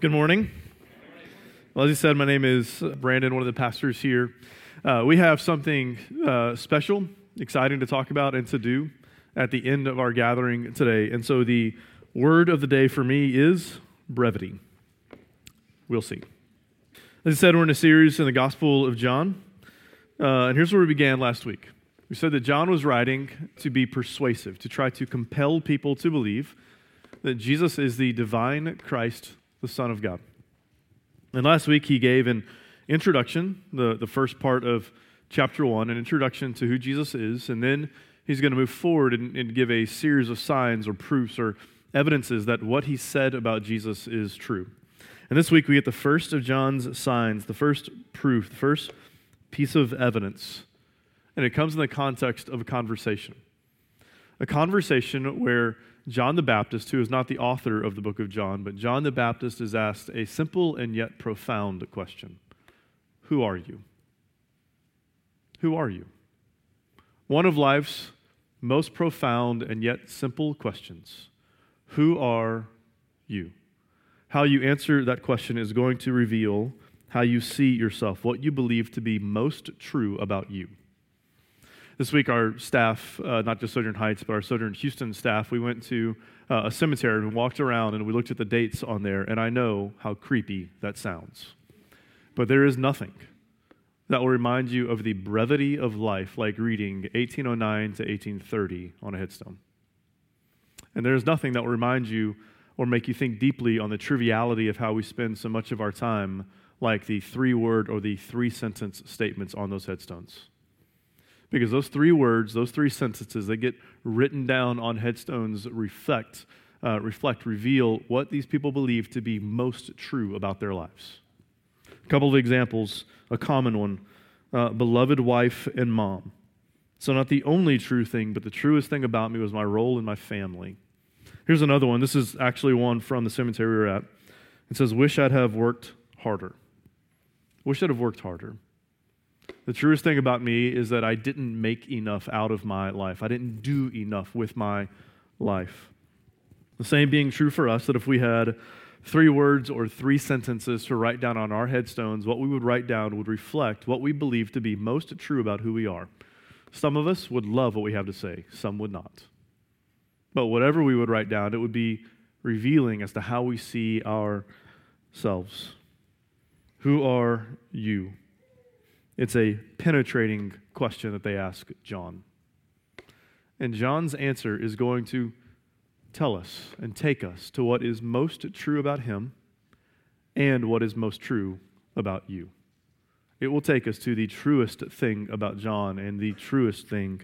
Good morning. Well, as you said, my name is Brandon, one of the pastors here. Uh, we have something uh, special, exciting to talk about and to do at the end of our gathering today. And so the word of the day for me is brevity. We'll see. As I said, we're in a series in the Gospel of John. Uh, and here's where we began last week. We said that John was writing to be persuasive, to try to compel people to believe that Jesus is the divine Christ, the Son of God. And last week he gave an introduction, the, the first part of chapter one, an introduction to who Jesus is, and then he's going to move forward and, and give a series of signs or proofs or evidences that what he said about Jesus is true. And this week we get the first of John's signs, the first proof, the first piece of evidence. And it comes in the context of a conversation. A conversation where John the Baptist, who is not the author of the book of John, but John the Baptist is asked a simple and yet profound question Who are you? Who are you? One of life's most profound and yet simple questions Who are you? How you answer that question is going to reveal how you see yourself, what you believe to be most true about you. This week, our staff, uh, not just Sojourn Heights, but our Sojourn Houston staff, we went to uh, a cemetery and walked around and we looked at the dates on there, and I know how creepy that sounds. But there is nothing that will remind you of the brevity of life like reading 1809 to 1830 on a headstone. And there is nothing that will remind you or make you think deeply on the triviality of how we spend so much of our time, like the three word or the three sentence statements on those headstones. Because those three words, those three sentences, they get written down on headstones, reflect, uh, reflect, reveal what these people believe to be most true about their lives. A couple of examples, a common one uh, beloved wife and mom. So, not the only true thing, but the truest thing about me was my role in my family. Here's another one. This is actually one from the cemetery we were at. It says, Wish I'd have worked harder. Wish I'd have worked harder. The truest thing about me is that I didn't make enough out of my life. I didn't do enough with my life. The same being true for us that if we had three words or three sentences to write down on our headstones, what we would write down would reflect what we believe to be most true about who we are. Some of us would love what we have to say, some would not. But whatever we would write down, it would be revealing as to how we see ourselves. Who are you? It's a penetrating question that they ask John. And John's answer is going to tell us and take us to what is most true about him and what is most true about you. It will take us to the truest thing about John and the truest thing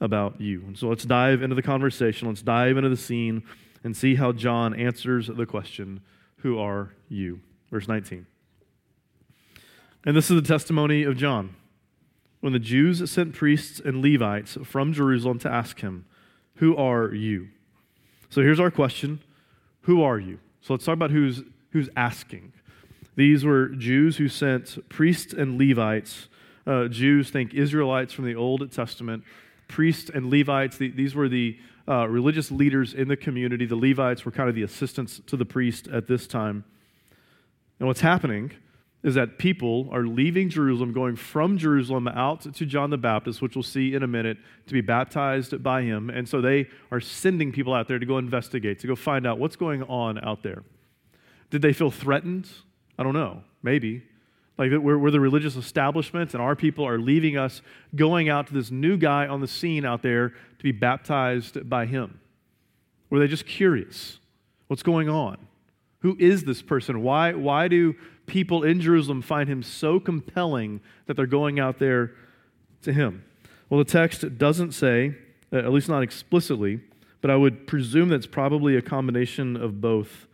about you. And so let's dive into the conversation. Let's dive into the scene and see how John answers the question Who are you? Verse 19. And this is the testimony of John. When the Jews sent priests and Levites from Jerusalem to ask him, Who are you? So here's our question Who are you? So let's talk about who's, who's asking. These were Jews who sent priests and Levites. Uh, Jews, think Israelites from the Old Testament. Priests and Levites, the, these were the uh, religious leaders in the community. The Levites were kind of the assistants to the priest at this time. And what's happening is that people are leaving Jerusalem, going from Jerusalem out to John the Baptist, which we'll see in a minute, to be baptized by him. And so they are sending people out there to go investigate, to go find out what's going on out there. Did they feel threatened? I don't know. Maybe. Like we're, we're the religious establishment, and our people are leaving us, going out to this new guy on the scene out there to be baptized by him. Were they just curious? What's going on? Who is this person? Why, why do people in Jerusalem find him so compelling that they're going out there to him? Well, the text doesn't say, uh, at least not explicitly, but I would presume that's probably a combination of both,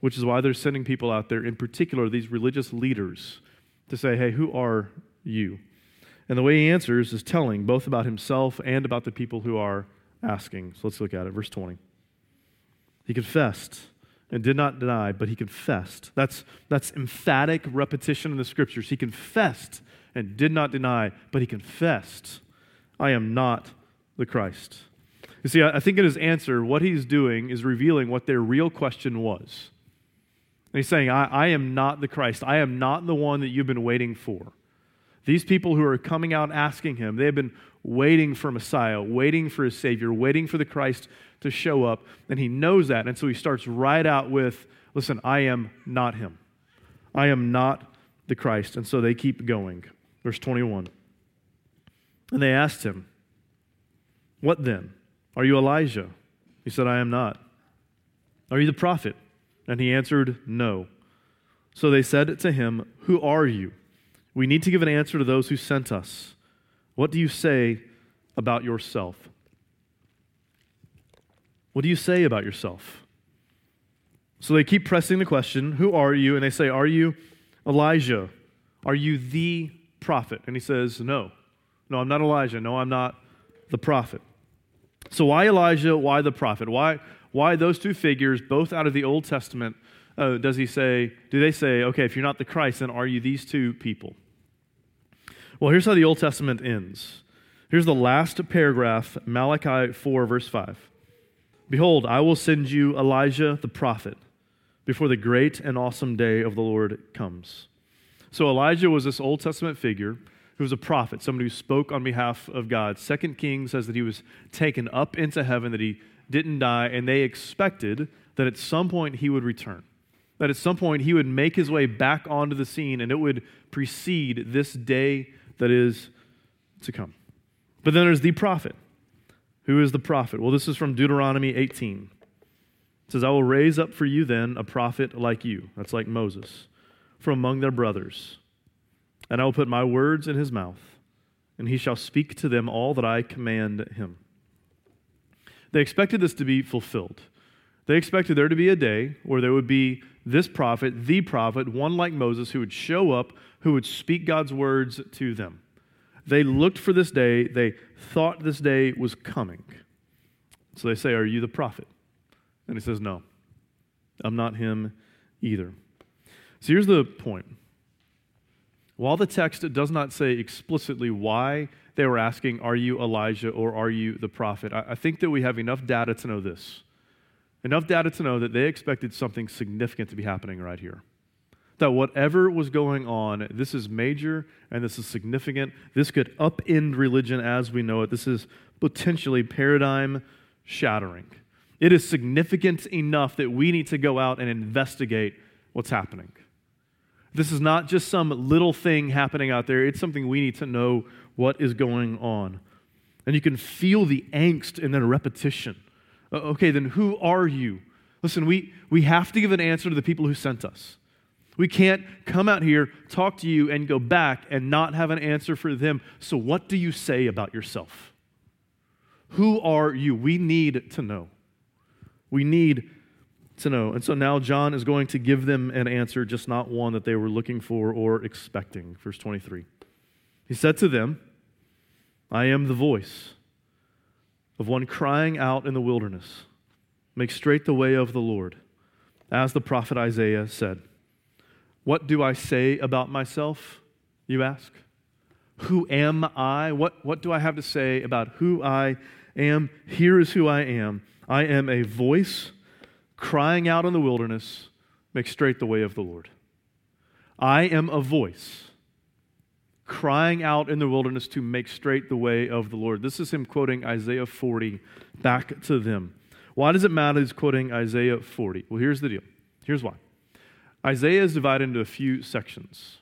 which is why they're sending people out there, in particular, these religious leaders, to say, hey, who are you? And the way he answers is telling both about himself and about the people who are asking. So let's look at it. Verse 20. He confessed and did not deny, but he confessed. That's, that's emphatic repetition in the scriptures. He confessed and did not deny, but he confessed, I am not the Christ. You see, I think in his answer, what he's doing is revealing what their real question was. And he's saying, I, I am not the Christ. I am not the one that you've been waiting for. These people who are coming out asking him, they have been waiting for Messiah, waiting for his Savior, waiting for the Christ to show up. And he knows that. And so he starts right out with, Listen, I am not him. I am not the Christ. And so they keep going. Verse 21. And they asked him, What then? Are you Elijah? He said, I am not. Are you the prophet? And he answered, No. So they said to him, Who are you? We need to give an answer to those who sent us. What do you say about yourself? What do you say about yourself? So they keep pressing the question, Who are you? And they say, Are you Elijah? Are you the prophet? And he says, No. No, I'm not Elijah. No, I'm not the prophet. So why Elijah? Why the prophet? Why, why those two figures, both out of the Old Testament, uh, does he say, do they say, okay, if you're not the Christ, then are you these two people? Well, here's how the Old Testament ends. Here's the last paragraph, Malachi 4, verse 5. Behold, I will send you Elijah the prophet before the great and awesome day of the Lord comes. So Elijah was this Old Testament figure who was a prophet, somebody who spoke on behalf of God. Second King says that he was taken up into heaven, that he didn't die, and they expected that at some point he would return. That at some point he would make his way back onto the scene and it would precede this day that is to come. But then there's the prophet. Who is the prophet? Well, this is from Deuteronomy 18. It says, I will raise up for you then a prophet like you. That's like Moses, from among their brothers and I will put my words in his mouth, and he shall speak to them all that I command him. They expected this to be fulfilled. They expected there to be a day where there would be this prophet, the prophet, one like Moses, who would show up, who would speak God's words to them. They looked for this day. They thought this day was coming. So they say, Are you the prophet? And he says, No, I'm not him either. So here's the point while the text does not say explicitly why they were asking, Are you Elijah or are you the prophet? I, think that we have enough data to know this. Enough data to know that they expected something significant to be happening right here. That whatever was going on, this is major and this is significant. This could upend religion as we know it. This is potentially paradigm shattering. It is significant enough that we need to go out and investigate what's happening. This is not just some little thing happening out there, it's something we need to know what is going on. And you can feel the angst in the repetition. Uh, okay, then who are you? Listen, we, we have to give an answer to the people who sent us. We can't come out here, talk to you, and go back and not have an answer for them. So, what do you say about yourself? Who are you? We need to know. We need to know. And so now John is going to give them an answer, just not one that they were looking for or expecting. Verse 23. He said to them, I am the voice of one crying out in the wilderness, Make straight the way of the Lord, as the prophet Isaiah said. What do I say about myself, you ask? Who am I? What, what do I have to say about who I am? Here is who I am. I am a voice crying out in the wilderness, make straight the way of the Lord. I am a voice crying out in the wilderness to make straight the way of the Lord. This is him quoting Isaiah 40 back to them. Why does it matter he's quoting Isaiah 40? Well, here's the deal. Here's why. Isaiah is divided into a few sections.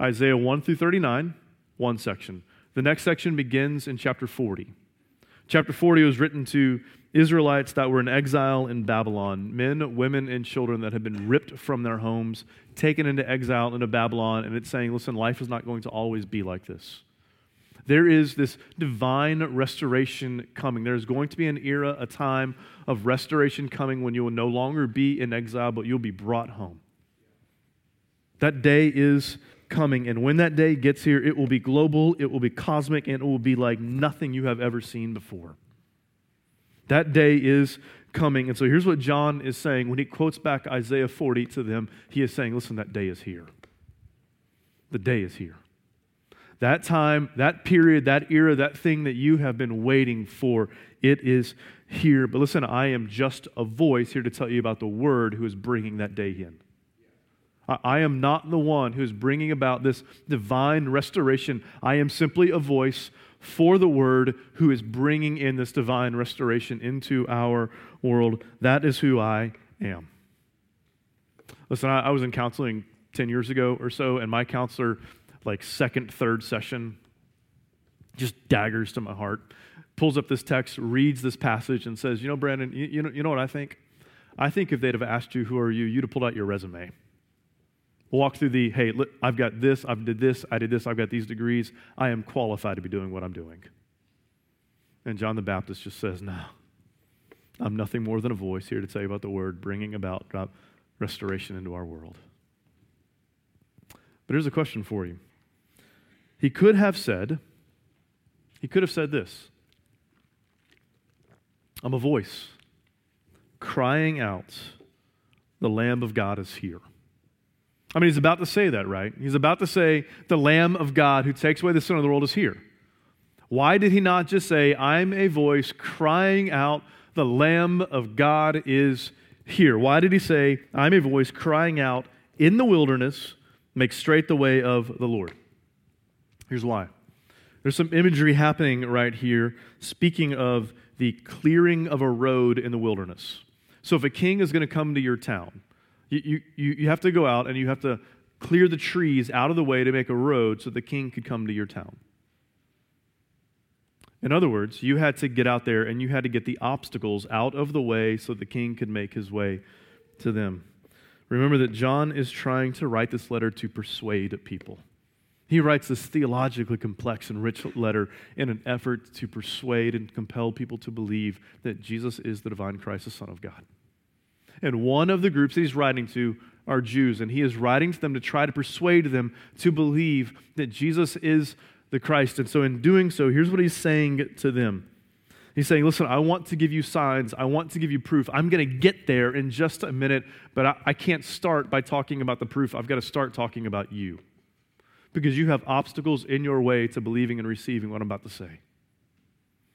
Isaiah 1 through 39, one section. The next section begins in chapter 40. Chapter 40 was written to Israelites that were in exile in Babylon, men, women, and children that had been ripped from their homes, taken into exile into Babylon, and it's saying, listen, life is not going to always be like this. There is this divine restoration coming. There's going to be an era, a time of restoration coming when you will no longer be in exile, but you'll be brought home. That day is coming, and when that day gets here, it will be global, it will be cosmic, and it will be like nothing you have ever seen before. That day is coming. And so here's what John is saying when he quotes back Isaiah 40 to them. He is saying, Listen, that day is here. The day is here. That time, that period, that era, that thing that you have been waiting for, it is here. But listen, I am just a voice here to tell you about the Word who is bringing that day in. I am not the one who is bringing about this divine restoration. I am simply a voice for the Word who is bringing in this divine restoration into our world. That is who I am. Listen, I, I was in counseling 10 years ago or so, and my counselor, like second, third session, just daggers to my heart, pulls up this text, reads this passage, and says, You know, Brandon, you, you, know, you know what I think? I think if they'd have asked you, Who are you? you'd have pulled out your resume. Walk through the, Hey, look, I've got this, I've did this, I did this, I've got these degrees. I am qualified to be doing what I'm doing. And John the Baptist just says, No, I'm nothing more than a voice here to tell you about the word, bringing about restoration into our world. But here's a question for you. He could have said, he could have said this I'm a voice crying out, The Lamb of God is here. I mean, he's about to say that, right? He's about to say, The Lamb of God who takes away the sin of the world is here. Why did he not just say, I'm a voice crying out, The Lamb of God is here? Why did he say, I'm a voice crying out in the wilderness, make straight the way of the Lord? Here's why. There's some imagery happening right here, speaking of the clearing of a road in the wilderness. So if a king is going to come to your town, you, you, you have to go out and you have to clear the trees out of the way to make a road so the king could come to your town. In other words, you had to get out there and you had to get the obstacles out of the way so the king could make his way to them. Remember that John is trying to write this letter to persuade people. He writes this theologically complex and rich letter in an effort to persuade and compel people to believe that Jesus is the divine Christ, the Son of God. And one of the groups he's writing to are Jews, and he is writing to them to try to persuade them to believe that Jesus is the Christ. And so, in doing so, here's what he's saying to them He's saying, Listen, I want to give you signs. I want to give you proof. I'm going to get there in just a minute, but I, I, can't start by talking about the proof. I've got to start talking about you because you have obstacles in your way to believing and receiving what I'm about to say.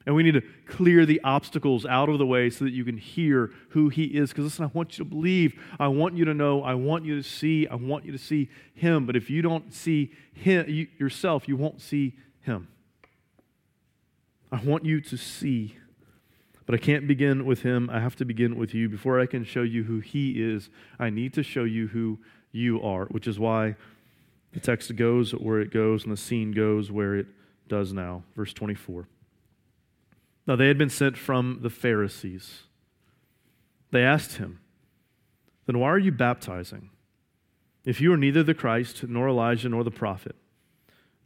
And we need to clear the obstacles out of the way so that you can hear who He is. Because listen, I want you to believe. I want you to know. I want you to see. I want you to see Him. But if you don't see Him you, yourself, you won't see Him. I want you to see. But I can't begin with Him. I have to begin with you. Before I can show you who He is, I need to show you who you are, which is why the text goes where it goes and the scene goes where it does now. Verse 24. Now they had been sent from the Pharisees. They asked him, Then why are you baptizing? If you are neither the Christ, nor Elijah, nor the prophet.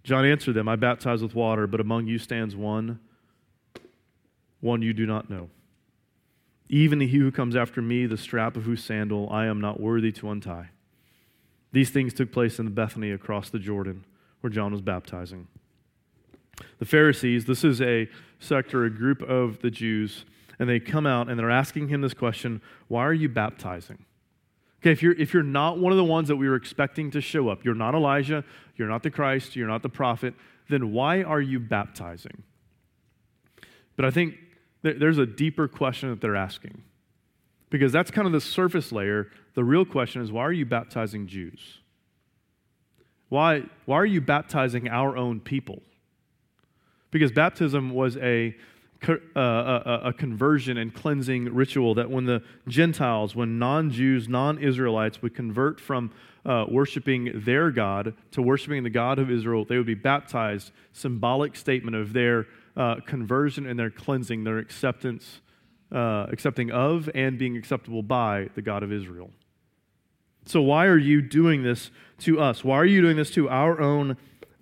John answered them, I baptize with water, but among you stands one, one you do not know. Even he who comes after me, the strap of whose sandal I am not worthy to untie. These things took place in Bethany across the Jordan, where John was baptizing. The Pharisees, this is a sector, a group of the Jews, and they come out and they're asking him this question Why are you baptizing? Okay, if you're, if you're not one of the ones that we were expecting to show up, you're not Elijah, you're not the Christ, you're not the prophet, then why are you baptizing? But I think there's a deeper question that they're asking. Because that's kind of the surface layer. The real question is why are you baptizing Jews? Why, why are you baptizing our own people? Because baptism was a, uh, a, a, conversion and cleansing ritual that when the Gentiles, when non Jews, non Israelites would convert from uh, worshiping their God to worshiping the God of Israel, they would be baptized, symbolic statement of their uh, conversion and their cleansing, their acceptance uh, accepting of and being acceptable by the God of Israel. So, why are you doing this to us? Why are you doing this to our own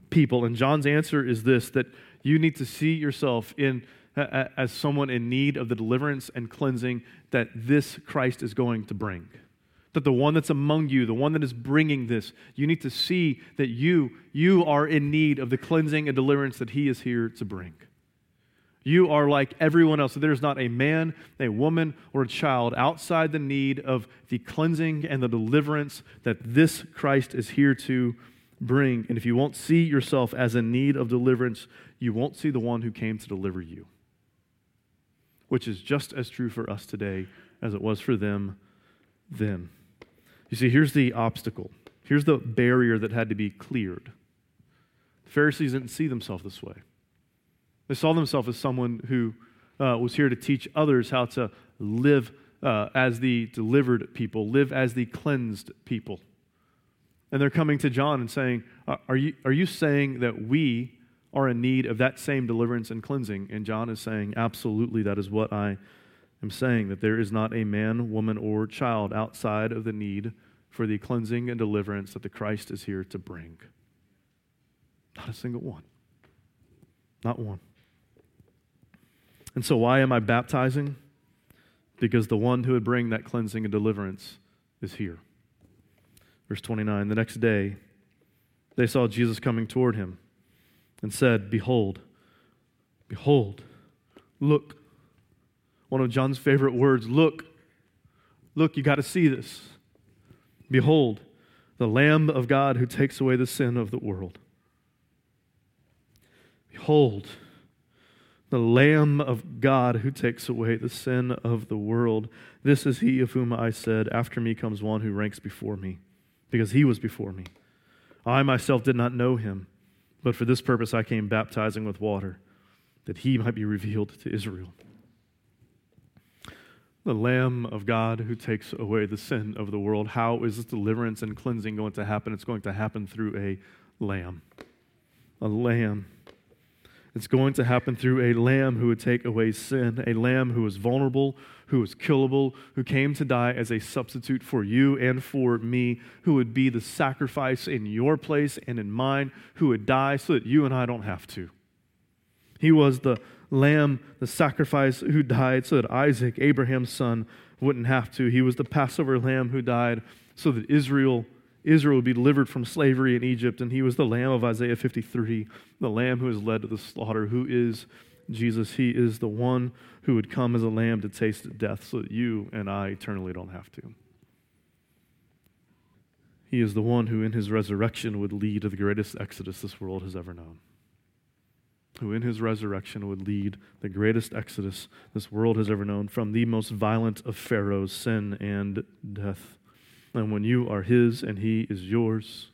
people? And John's answer is this that you need to see yourself in as someone in need of the deliverance and cleansing that this Christ is going to bring. That the one that's among you, the one that is bringing this, you need to see that you you are in need of the cleansing and deliverance that he is here to bring. You are like everyone else. There's not a man, a woman, or a child outside the need of the cleansing and the deliverance that this Christ is here to bring. And if you won't see yourself as in need of deliverance, you won't see the one who came to deliver you. Which is just as true for us today as it was for them then. You see, here's the obstacle. Here's the barrier that had to be cleared. The Pharisees didn't see themselves this way. They saw themselves as someone who uh, was here to teach others how to live uh, as the delivered people, live as the cleansed people. And they're coming to John and saying, Are you, are you saying that we are in need of that same deliverance and cleansing? And John is saying, Absolutely, that is what I am saying, that there is not a man, woman, or child outside of the need for the cleansing and deliverance that the Christ is here to bring. Not a single one. Not one. And so, why am I baptizing? Because the one who would bring that cleansing and deliverance is here. Verse 29 The next day, they saw Jesus coming toward him and said, Behold, behold, look. One of John's favorite words look, look, you got to see this. Behold, the Lamb of God who takes away the sin of the world. Behold, the Lamb of God who takes away the sin of the world. This is he of whom I said, After me comes one who ranks before me, because he was before me. I myself did not know him, but for this purpose I came baptizing with water, that he might be revealed to Israel. The Lamb of God who takes away the sin of the world. How is this deliverance and cleansing going to happen? It's going to happen through a lamb. A lamb. It's going to happen through a lamb who would take away sin, a lamb who was vulnerable, who was killable, who came to die as a substitute for you and for me, who would be the sacrifice in your place and in mine, who would die so that you and I don't have to. He was the lamb, the sacrifice who died so that Isaac, Abraham's son, wouldn't have to. He was the Passover lamb who died so that Israel Israel would be delivered from slavery in Egypt, and he was the lamb of Isaiah 53, the lamb who is led to the slaughter. Who is Jesus? He is the one who would come as a lamb to taste death so that you and I eternally don't have to. He is the one who, in his resurrection, would lead to the greatest exodus this world has ever known. Who, in his resurrection, would lead the greatest exodus this world has ever known from the most violent of Pharaoh's sin and death. And when you are His and He is yours,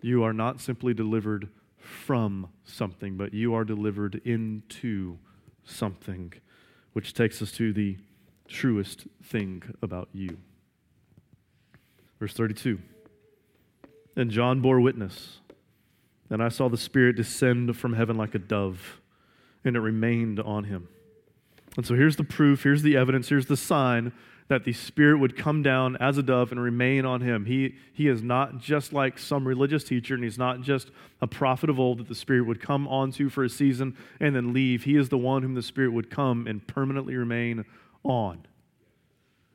you are not simply delivered from something, but you are delivered into something, which takes us to the truest thing about you. Verse 32 And John bore witness, and I saw the Spirit descend from heaven like a dove, and it remained on him. And so here's the proof, here's the evidence, here's the sign that the Spirit would come down as a dove and remain on him. He, he is not just like some religious teacher, and he's not just a prophet of old that the Spirit would come onto for a season and then leave. He is the one whom the Spirit would come and permanently remain on.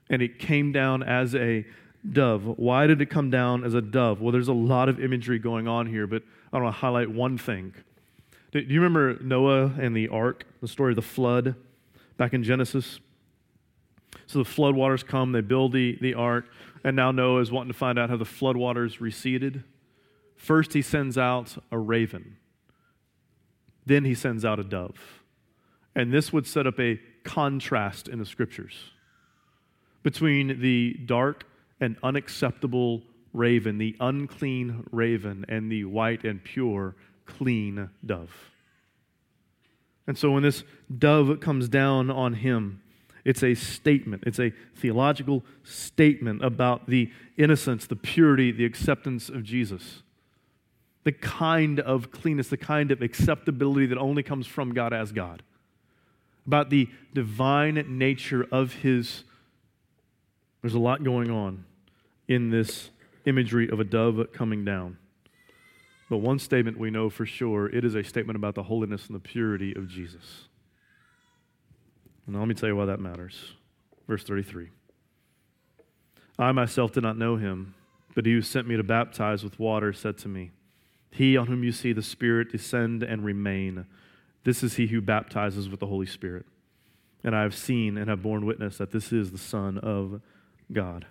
And it came down as a dove. Why did it come down as a dove? Well, there's a lot of imagery going on here, but I want to highlight one thing. Do you remember Noah and the ark, the story of the flood back in Genesis? So the floodwaters come, they build the, the ark, and now Noah is wanting to find out how the floodwaters receded. First, he sends out a raven, then, he sends out a dove. And this would set up a contrast in the scriptures between the dark and unacceptable raven, the unclean raven, and the white and pure, clean dove. And so when this dove comes down on him, it's a statement, it's a theological statement about the innocence, the purity, the acceptance of Jesus. The kind of cleanness, the kind of acceptability that only comes from God as God. About the divine nature of His. There's a lot going on in this imagery of a dove coming down. But one statement we know for sure it is a statement about the holiness and the purity of Jesus. And let me tell you why that matters. Verse 33 I myself did not know him, but he who sent me to baptize with water said to me, He on whom you see the Spirit descend and remain, this is he who baptizes with the Holy Spirit. And I have seen and have borne witness that this is the Son of God.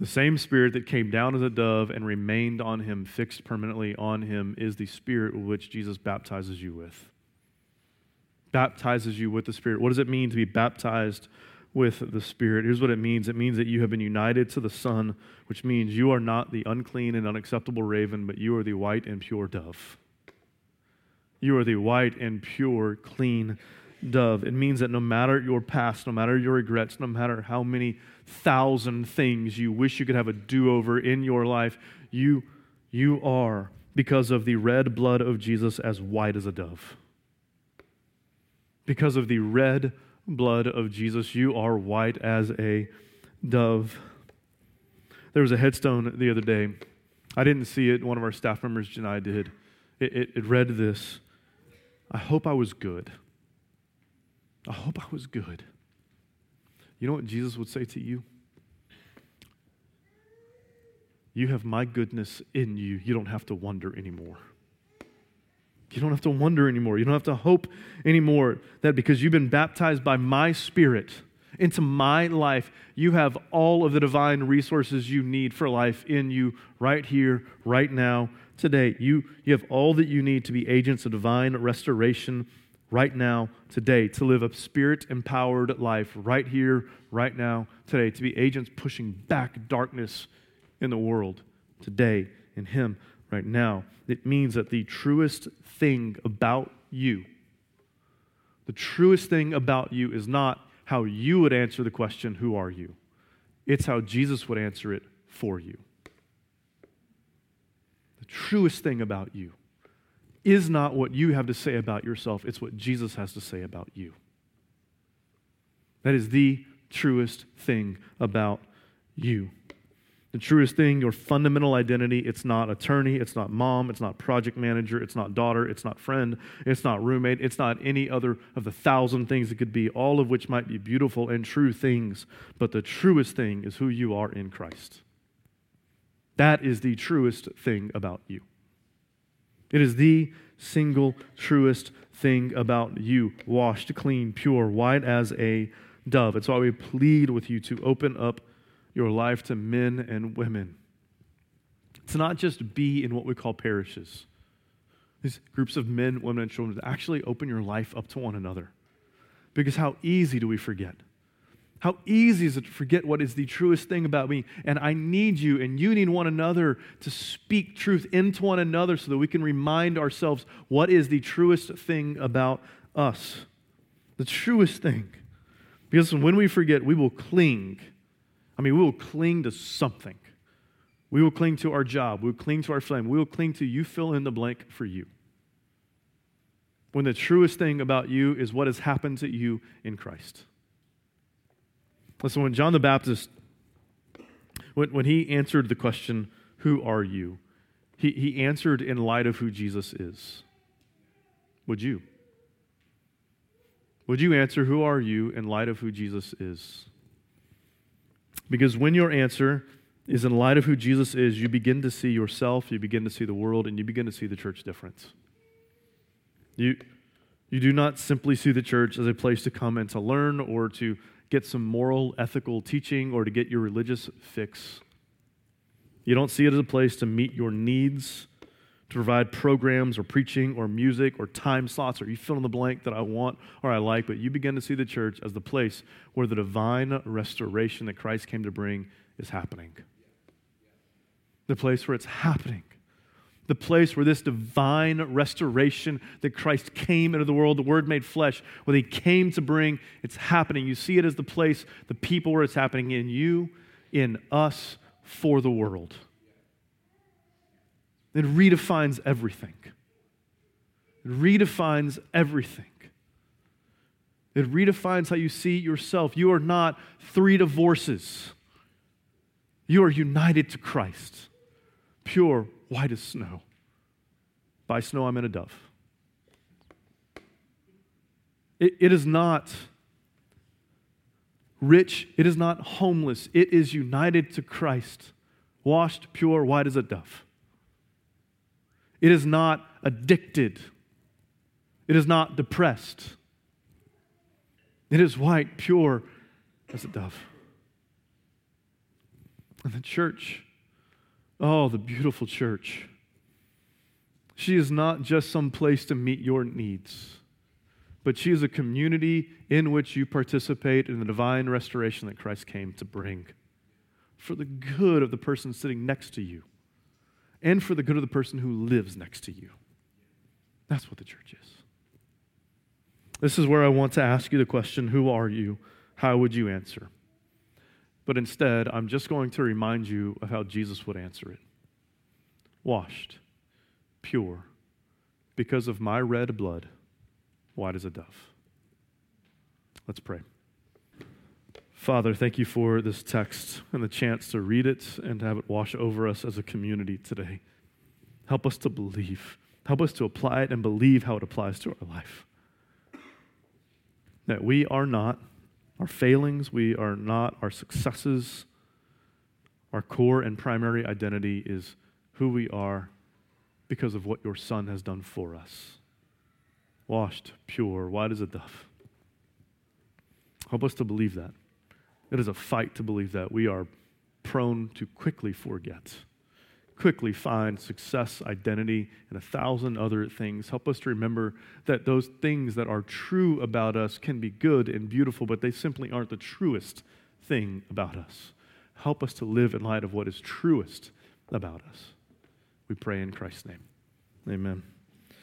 The same Spirit that came down as a dove and remained on him, fixed permanently on him, is the Spirit which Jesus baptizes you with baptizes you with the Spirit. What does it mean to be baptized with the Spirit. Here's what it means it means that you have been united to the Son, which means you are not the unclean and unacceptable raven, but you are the white and pure dove. You are the white and pure, clean dove. It means that no matter your past, no matter your regrets, no matter how many thousand things you wish you could have a do over in your life, you, you are, because of the red blood of Jesus, as white as a dove. Because of the red blood of Jesus, you are white as a dove. There was a headstone the other day. I didn't see it. One of our staff members, Janai, did. It, it, it read this I hope I was good. I hope I was good. You know what Jesus would say to you? You have my goodness in you. You don't have to wonder anymore. You don't have to wonder anymore. You don't have to hope anymore that because you've been baptized by my spirit into my life, you have all of the divine resources you need for life in you right here, right now, today. You, you have all that you need to be agents of divine restoration right now, today, to live a spirit empowered life right here, right now, today, to be agents pushing back darkness in the world today in Him right now. It means that the truest thing about you, the truest thing about you is not how you would answer the question, Who are you? It's how Jesus would answer it for you. The truest thing about you is not what you have to say about yourself, it's what Jesus has to say about you. That is the truest thing about you. The truest thing, your fundamental identity, it's not attorney, it's not mom, it's not project manager, it's not daughter, it's not friend, it's not roommate, it's not any other of the thousand things it could be, all of which might be beautiful and true things. But the truest thing is who you are in Christ. That is the truest thing about you. It is the single truest thing about you, washed, clean, pure, white as a dove. It's why we plead with you to open up your life to men and women. To not just be in what we call parishes, these groups of men, women, and children, to actually open your life up to one another. Because how easy do we forget? How easy is it to forget what is the truest thing about me? And I need you, and you need one another to speak truth into one another so that we can remind ourselves what is the truest thing about us. The truest thing. Because when we forget, we will cling. I mean, we will cling to something. We will cling to our job. We will cling to our flame. We will cling to you fill in the blank for you. When the truest thing about you is what has happened to you in Christ. Listen, when John the Baptist, when, when he answered the question, Who are you? He, he answered in light of who Jesus is. Would you? Would you answer, Who are you, in light of who Jesus is? Because when your answer is in light of who Jesus is, you begin to see yourself, you begin to see the world, and you begin to see the church difference. You, you do not simply see the church as a place to come and to learn or to get some moral, ethical teaching or to get your religious fix. You don't see it as a place to meet your needs, to provide programs or preaching or music or time slots or you fill in the blank that I want or I like, but you begin to see the church as the place where the divine restoration that Christ came to bring is happening. The place where it's happening the place where this divine restoration that Christ came into the world, the Word made flesh, what He came to bring, it's happening. You see it as the place, the people where it's happening in you, in us, for the world. It redefines everything. It redefines everything. It redefines how you see yourself. You are not three divorces. You are united to Christ, pure, white as snow. By snow, I meant a dove. It, it is not rich, it is not homeless, it is united to Christ, washed, pure, white as a dove. It is not addicted, it is not depressed. It is white, pure as a dove. And the church Oh, the beautiful church. She is not just some place to meet your needs, but she is a community in which you participate in the divine restoration that Christ came to bring for the good of the person sitting next to you and for the good of the person who lives next to you. That's what the church is. This is where I want to ask you the question Who are you? How would you answer? But instead, I'm just going to remind you of how Jesus would answer it washed, pure, because of my red blood, white as a dove. Let's pray. Father, thank you for this text and the chance to read it and to have it wash over us as a community today. Help us to believe. Help us to apply it and believe how it applies to our life. That we are not our failings, we are not our successes. Our core and primary identity is who we are because of what your Son has done for us. Washed, pure, white as a dove. Help us to believe that. It is a fight to believe that. We are prone to quickly forget, quickly find success, identity, and a thousand other things. Help us to remember that those things that are true about us can be good and beautiful, but they simply aren't the truest thing about us. Help us to live in light of what is truest about us. We pray in Christ's name. Amen.